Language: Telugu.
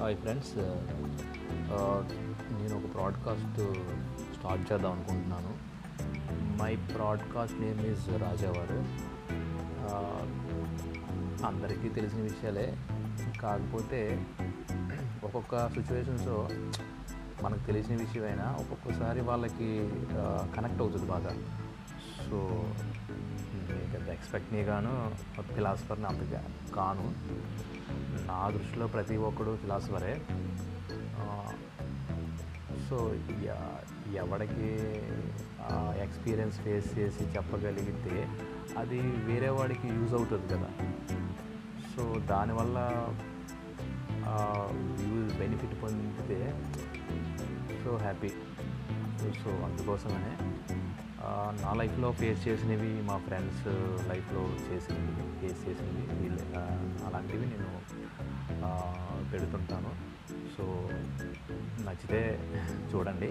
Hi friends. నేను ఒక బ్రాడ్కాస్ట్ స్టార్ట్ చేద్దాం అనుకుంటున్నాను. మై బ్రాడ్కాస్ట్ నేమ్ ఈజ్ రాజావారు. అందరికీ తెలిసిన విషయాలే. కాకపోతే ఒక్కొక్క సిచ్యువేషన్స్లో మనకు తెలిసిన విషయమైనా ఒక్కొక్కసారి వాళ్ళకి కనెక్ట్ అవుతుంది బాగా. సో పెద్ద ఎక్స్పెక్ట్ని గాను ఫిలాసఫర్ని అంతగా కాను. నా దృష్టిలో ప్రతి ఒక్కడు ఫిలాసఫరే. సో ఎవడికి ఎక్స్పీరియన్స్ ఫేస్ చేసి చెప్పగలిగితే అది వేరే వాడికి యూజ్ అవుతుంది కదా. సో దానివల్ల యూజ్ బెనిఫిట్ పొందితే సో హ్యాపీ సో అందుకోసమనే నా లైఫ్లో ఫేస్ చేసినవి మా ఫ్రెండ్స్ లైఫ్లో చేసినవి ఫేస్ చేసినవి అలాంటివి నేను పెడుతుంటాను. సో నచ్చితే చూడండి.